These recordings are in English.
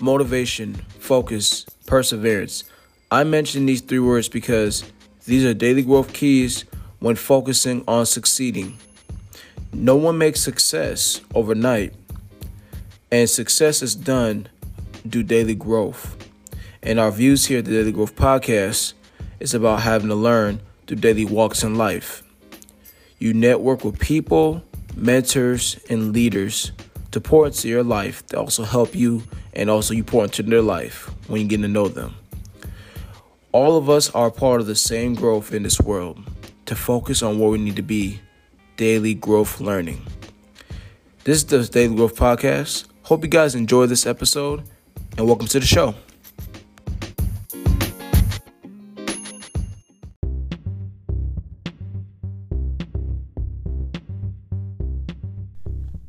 motivation, focus, perseverance. I mention these three words because these are daily growth keys when focusing on succeeding. No one makes success overnight, and success is done through daily growth. And our views here at the Daily Growth Podcast is about having to learn through daily walks in life. You network with people, mentors, and leaders to pour into your life to also help you and also you pour into their life when you get to know them. All of us are part of the same growth in this world to focus on where we need to be daily growth learning. This is the Daily Growth Podcast. Hope you guys enjoy this episode and welcome to the show.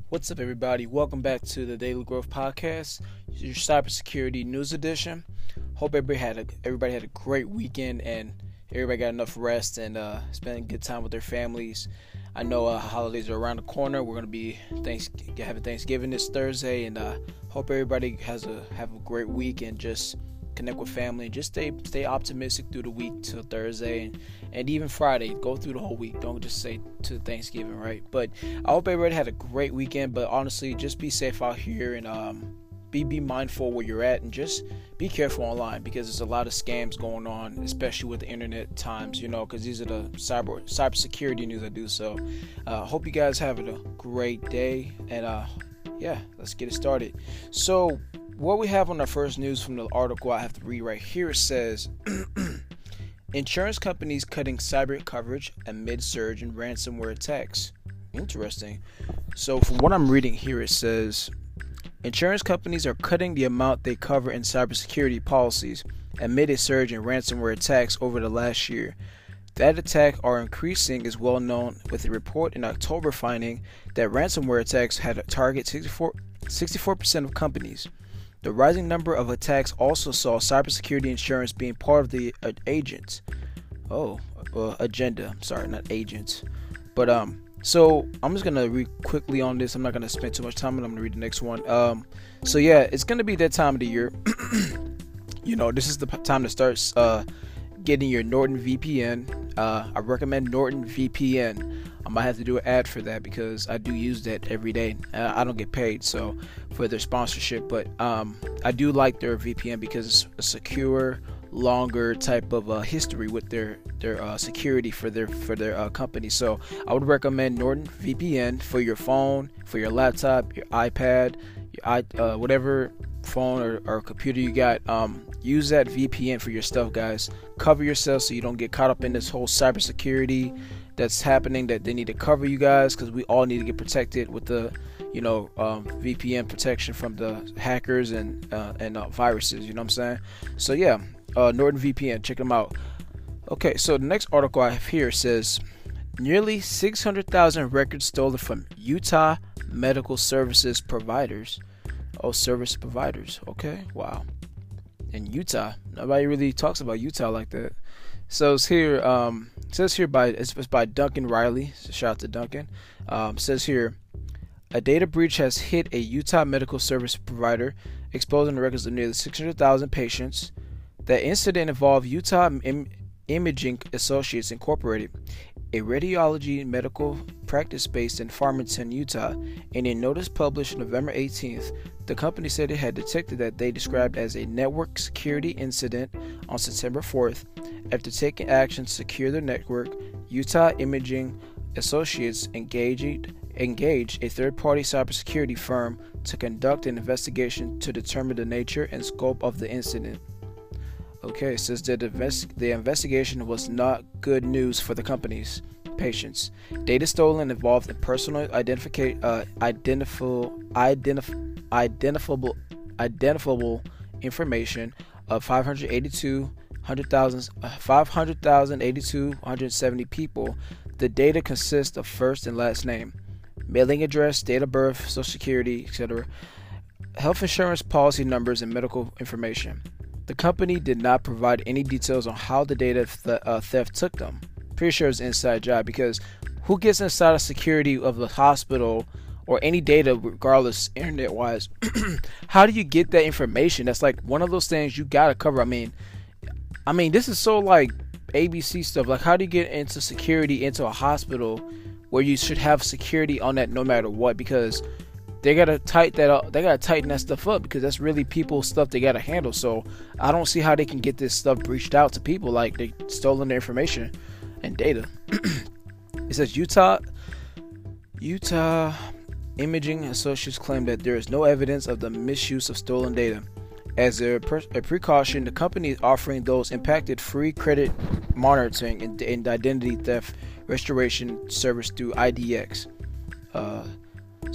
What's up, everybody? Welcome back to the Daily Growth Podcast, your cybersecurity news edition. Hope everybody had a everybody had a great weekend and everybody got enough rest and uh, spending good time with their families. I know uh, holidays are around the corner. We're gonna be thanks having Thanksgiving this Thursday, and uh, hope everybody has a have a great week and just connect with family. and Just stay stay optimistic through the week till Thursday and, and even Friday. Go through the whole week. Don't just say to Thanksgiving, right? But I hope everybody had a great weekend. But honestly, just be safe out here and um, be be mindful where you're at and just be careful online because there's a lot of scams going on, especially with the internet times. You know, because these are the cyber cybersecurity news I do. So, uh, hope you guys have a great day and uh, yeah, let's get it started. So what we have on our first news from the article I have to read right here it says insurance companies cutting cyber coverage amid surge in ransomware attacks. Interesting. So, from what I'm reading here, it says insurance companies are cutting the amount they cover in cybersecurity policies amid a surge in ransomware attacks over the last year. That attack are increasing is well known, with a report in October finding that ransomware attacks had a target 64, 64% of companies. The rising number of attacks also saw cybersecurity insurance being part of the uh, agents. Oh, uh, agenda. Sorry, not agents. But um, so I'm just gonna read quickly on this. I'm not gonna spend too much time, and I'm gonna read the next one. Um, so yeah, it's gonna be that time of the year. you know, this is the time to start uh getting your Norton VPN. Uh, I recommend Norton VPN. I might have to do an ad for that because I do use that every day. Uh, I don't get paid so for their sponsorship, but um, I do like their VPN because it's secure, longer type of uh, history with their their uh, security for their for their uh, company. So I would recommend Norton VPN for your phone, for your laptop, your iPad, your i uh, whatever phone or, or computer you got. Um, use that VPN for your stuff, guys. Cover yourself so you don't get caught up in this whole cybersecurity that's happening that they need to cover you guys because we all need to get protected with the you know um, VPN protection from the hackers and uh, and uh, viruses. You know what I'm saying? So yeah, uh, Norton VPN, check them out. Okay, so the next article I have here says nearly 600,000 records stolen from Utah medical services providers. Oh, service providers. Okay, wow. In Utah, nobody really talks about Utah like that. So it's here. Um, it says here by it's, by Duncan Riley. So shout out to Duncan. Um, says here, a data breach has hit a Utah medical service provider, exposing the records of nearly 600,000 patients. The incident involved Utah Im- Imaging Associates Incorporated, a radiology medical practice based in Farmington, Utah. In a notice published November 18th, the company said it had detected that they described as a network security incident on September 4th. After taking action to secure the network, Utah Imaging Associates engaged, engaged a third party cybersecurity firm to conduct an investigation to determine the nature and scope of the incident. Okay, says that the investigation was not good news for the companies patients. Data stolen involved in personal identification, uh, identifiable, identif- identifiable, identifiable information of 582, 100,000, uh, 500,000, 82, 170 people. The data consists of first and last name, mailing address, date of birth, social security, etc., health insurance policy numbers, and medical information. The company did not provide any details on how the data th- uh, theft took them. Pretty sure it's inside job because who gets inside the security of the hospital or any data, regardless, internet wise, how do you get that information? That's like one of those things you gotta cover. I mean, I mean, this is so like ABC stuff. Like, how do you get into security into a hospital where you should have security on that no matter what? Because they gotta tighten that up. They gotta tighten that stuff up because that's really people's stuff they gotta handle. So I don't see how they can get this stuff breached out to people like they stolen their information and data. it says Utah, Utah Imaging Associates claim that there is no evidence of the misuse of stolen data. As a, a precaution, the company is offering those impacted free credit monitoring and, and identity theft restoration service through IDX. Uh,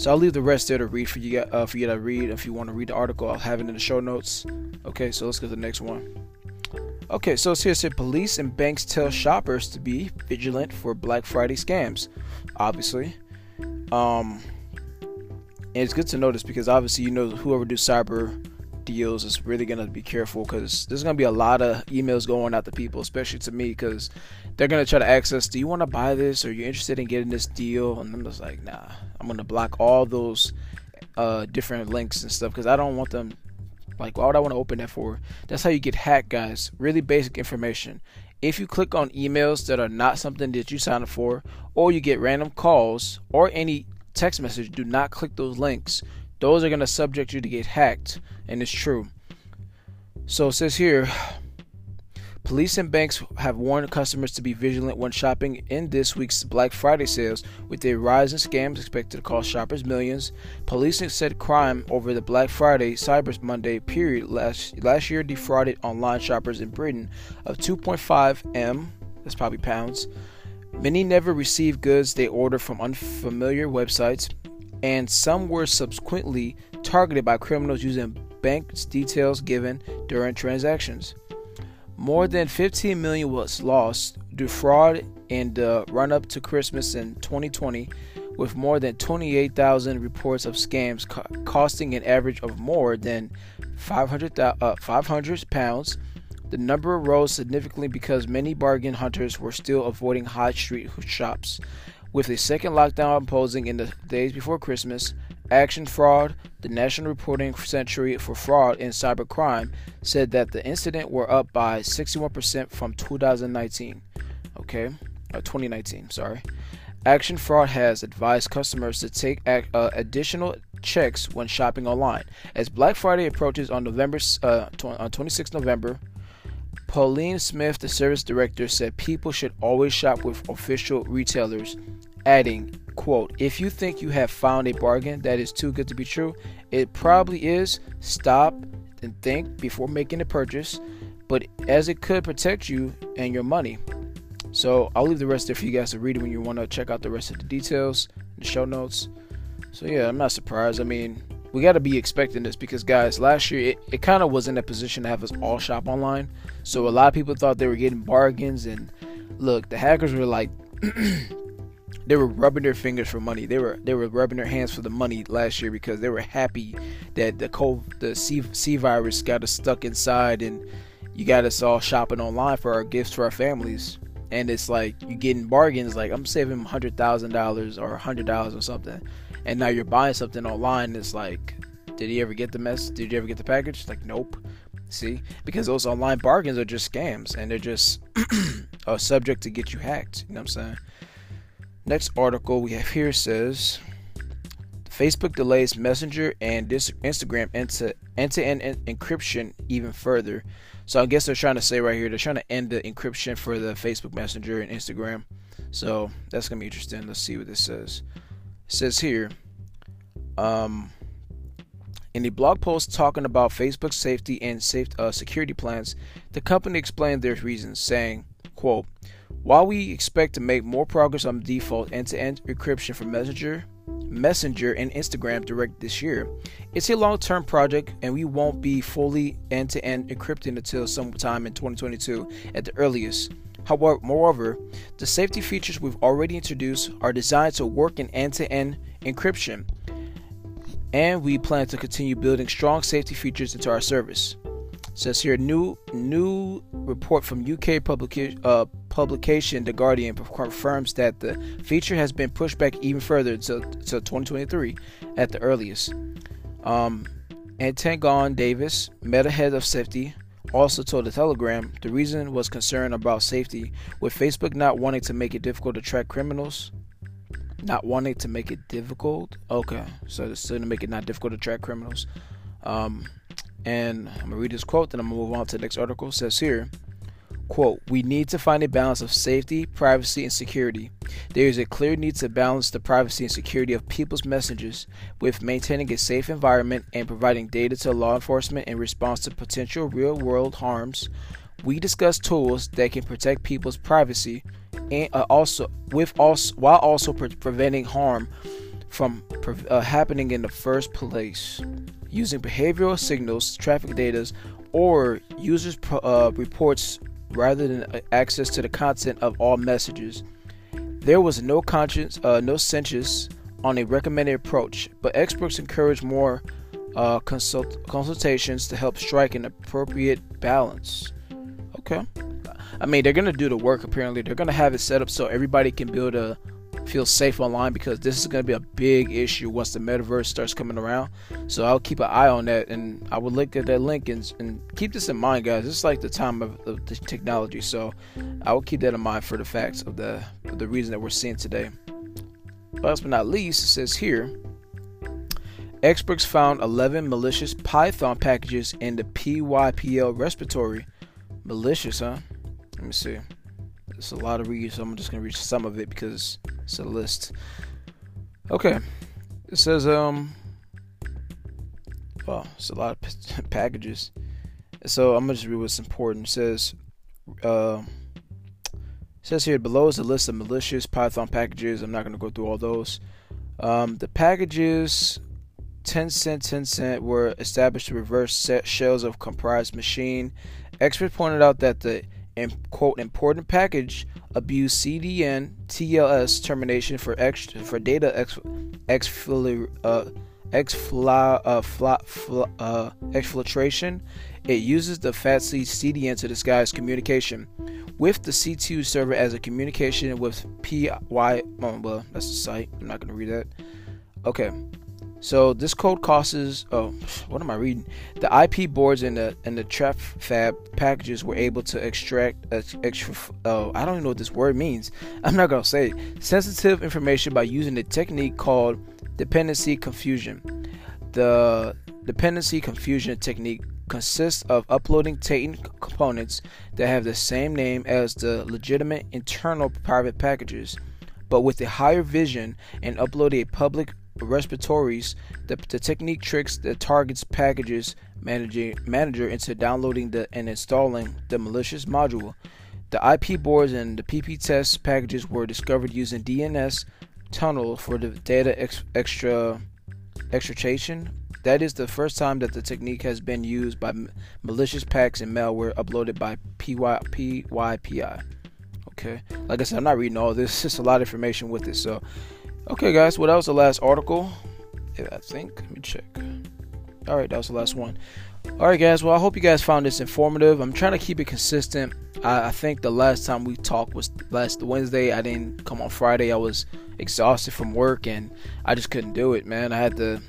so I'll leave the rest there to read for you uh, for you to read. If you want to read the article, I'll have it in the show notes. Okay, so let's go to the next one. Okay, so it's here said police and banks tell shoppers to be vigilant for Black Friday scams. Obviously, um, and it's good to notice because obviously you know whoever do cyber deals is really gonna be careful because there's gonna be a lot of emails going out to people, especially to me, because they're gonna try to access. Do you want to buy this? Or you interested in getting this deal? And I'm just like, nah. I'm gonna block all those uh, different links and stuff because I don't want them. Like, why would I want to open that for? That's how you get hacked, guys. Really basic information. If you click on emails that are not something that you signed up for, or you get random calls or any text message, do not click those links. Those are going to subject you to get hacked, and it's true. So it says here Police and banks have warned customers to be vigilant when shopping in this week's Black Friday sales, with a rise in scams expected to cost shoppers millions. Police said crime over the Black Friday Cyber Monday period last last year defrauded online shoppers in Britain of 2.5 m, that's probably pounds, Many never received goods they order from unfamiliar websites, and some were subsequently targeted by criminals using bank details given during transactions. More than 15 million was lost due fraud in the run-up to Christmas in 2020, with more than 28,000 reports of scams co- costing an average of more than 500, uh, 500 pounds the number rose significantly because many bargain hunters were still avoiding high street shops. With a second lockdown imposing in the days before Christmas, Action Fraud, the national reporting century for fraud and cybercrime, said that the incident were up by 61% from 2019. Okay, uh, 2019. Sorry. Action Fraud has advised customers to take uh, additional checks when shopping online. As Black Friday approaches on November uh, on 26 November, Pauline Smith, the service director, said people should always shop with official retailers, adding, quote, if you think you have found a bargain that is too good to be true, it probably is. Stop and think before making a purchase, but as it could protect you and your money. So I'll leave the rest there for you guys to read when you want to check out the rest of the details, the show notes. So yeah, I'm not surprised. I mean, we got to be expecting this because guys last year it, it kind of was in a position to have us all shop online. So a lot of people thought they were getting bargains and look the hackers were like they were rubbing their fingers for money. They were they were rubbing their hands for the money last year because they were happy that the COVID, the C, C virus got us stuck inside and you got us all shopping online for our gifts for our families. And it's like you're getting bargains like i'm saving $100000 or $100 or something and now you're buying something online it's like did he ever get the mess did you ever get the package? Like nope. See? Because those online bargains are just scams and they're just a subject to get you hacked you know what i'm saying? Next article we have here says facebook delays messenger and instagram into end-to-end encryption even further. So i guess they're trying to say right here they're trying to end the encryption for the facebook messenger and instagram. So that's gonna be interesting let's see what this says says here, um, in the blog post talking about Facebook safety and safe, uh, security plans, the company explained their reasons, saying, quote, while we expect to make more progress on default end-to-end encryption for Messenger, Messenger and Instagram Direct this year, it's a long-term project and we won't be fully end-to-end encrypted until sometime in 2022 at the earliest. However, moreover, the safety features we've already introduced are designed to work in end-to-end encryption, and we plan to continue building strong safety features into our service. Says here new new report from UK public uh, publication, The Guardian, confirms that the feature has been pushed back even further to, to 2023 at the earliest. Um, Antigone Davis, Meta head of safety, also told the Telegram the reason was concern about safety, with Facebook not wanting to make it difficult to track criminals. Not wanting to make it difficult? Okay, so still to make it not difficult to track criminals. Um, and I'm gonna read this quote, then I'm gonna move on to the next article. It says here, quote, "We need to find a balance of safety, privacy, and security. There is a clear need to balance the privacy and security of people's messages with maintaining a safe environment and providing data to law enforcement in response to potential real-world harms. We discuss tools that can protect people's privacy and uh, also with also while also pre- preventing harm from uh, happening in the first place." using behavioral signals, traffic data, or users' uh, reports rather than uh, access to the content of all messages. There was no conscience, uh, no census on a recommended approach, but experts encourage more uh, consult- consultations to help strike an appropriate balance. Okay. I mean, they're gonna do the work. Apparently, they're gonna have it set up so everybody can build a feel safe online because this is going to be a big issue once the metaverse starts coming around. So I'll keep an eye on that and I will look at that link and, and keep this in mind, guys. It's like the time of, the technology, so I will keep that in mind for the facts of the of the reason that we're seeing today. Last but not least, it says here. Experts found 11 malicious Python packages in the PYPL respiratory. Malicious, huh? Let me see. It's a lot of reads, so I'm just gonna read some of it because it's a list. Okay. It says, um, well, it's a lot of packages. So I'm gonna just read what's important. It says, uh, it says here below is a list of malicious Python packages. I'm not gonna go through all those. Um, the packages 10cent 10 cent were established to reverse shells of comprised machine. Experts pointed out that the quote important package abuse CDN TLS termination for ex, for data ex, exfili, uh, exfla, uh, fla, fla, uh, exfiltration. It uses the FATC CDN to disguise communication with the C2 server as a communication with PY. Oh, well, that's the site. I'm not going to read that. Okay. So this code causes oh what am I reading? The IP boards and the and the trap fab packages were able to extract uh, extra oh I don't even know what this word means. I'm not gonna say it. sensitive information by using a technique called dependency confusion. The dependency confusion technique consists of uploading Titan components that have the same name as the legitimate internal private packages, but with a higher vision and upload a public repositories, the, the technique tricks the target's packages manager, manager into downloading the, and installing the malicious module. The IP boards and the PP test packages were discovered using DNS tunnel for the data ex, extra extraction. That is the first time that the technique has been used by malicious packs and malware uploaded by PY, PYPI. Okay, like I said, I'm not reading all this. It's a lot of information with it. So Okay, guys, well, that was the last article. I think. Let me check. All right, that was the last one. All right, guys. Well, I hope you guys found this informative. I'm trying to keep it consistent. I, I think the last time we talked was last Wednesday. I didn't come on Friday. I was exhausted from work and I just couldn't do it, man. I had to,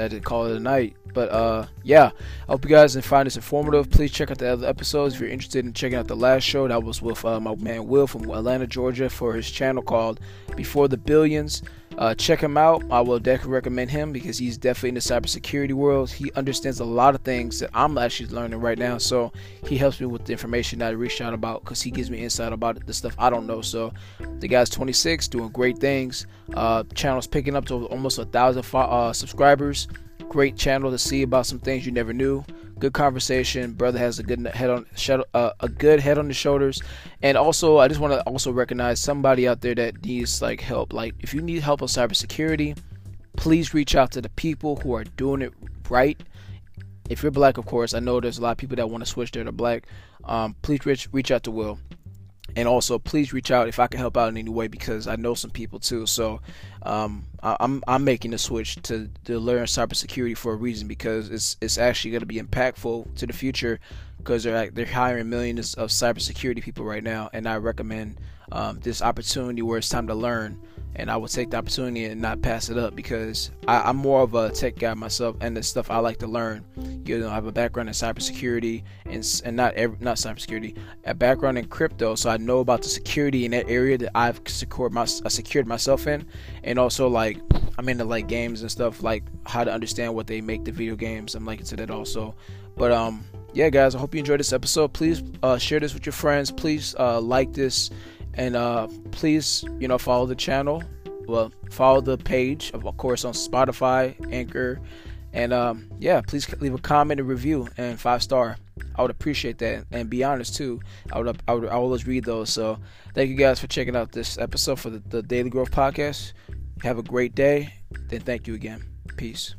I had to call it a night. But uh, yeah, I hope you guys find this informative. Please check out the other episodes if you're interested in checking out the last show. That was with uh, my man Will from Atlanta, Georgia, for his channel called Before the Billions. Uh, check him out. I will definitely recommend him because he's definitely in the cybersecurity world. He understands a lot of things that I'm actually learning right now. So he helps me with the information that I reached out about because he gives me insight about the stuff I don't know. So the guy's 26, doing great things. Uh, channel's picking up to almost a thousand uh, subscribers. Great channel to see about some things you never knew. Good conversation. Brother has a good head on uh, a good head on the shoulders. And also, I just want to also recognize somebody out there that needs like help. Like if you need help on cybersecurity, please reach out to the people who are doing it right. If you're black, of course, I know there's a lot of people that want to switch there to black. Um, please reach reach out to Will. And also please reach out if I can help out in any way because I know some people too. So um, I, I'm I'm making the switch to to learn cybersecurity for a reason because it's it's actually going to be impactful to the future because they're they're hiring millions of cybersecurity people right now, and I recommend um, this opportunity where it's time to learn and I will take the opportunity and not pass it up because I, am more of a tech guy myself, and the stuff I like to learn. You know, I have a background in cybersecurity and and not every, not cybersecurity, a background in crypto, so I know about the security in that area that I've secured my I secured myself in, and also like I'm into like games and stuff, like how to understand what they make the video games. I'm like into that also, but um. Yeah, guys, I hope you enjoyed this episode. Please uh, share this with your friends. Please uh, like this and uh, please, you know, follow the channel. Well, follow the page, of course, on Spotify, Anchor, and um, yeah, please leave a comment and review and five star. I would appreciate that, and be honest too. I would, I would, I always read those. So, thank you guys for checking out this episode for the, the Daily Growth Podcast. Have a great day. Then, thank you again. Peace.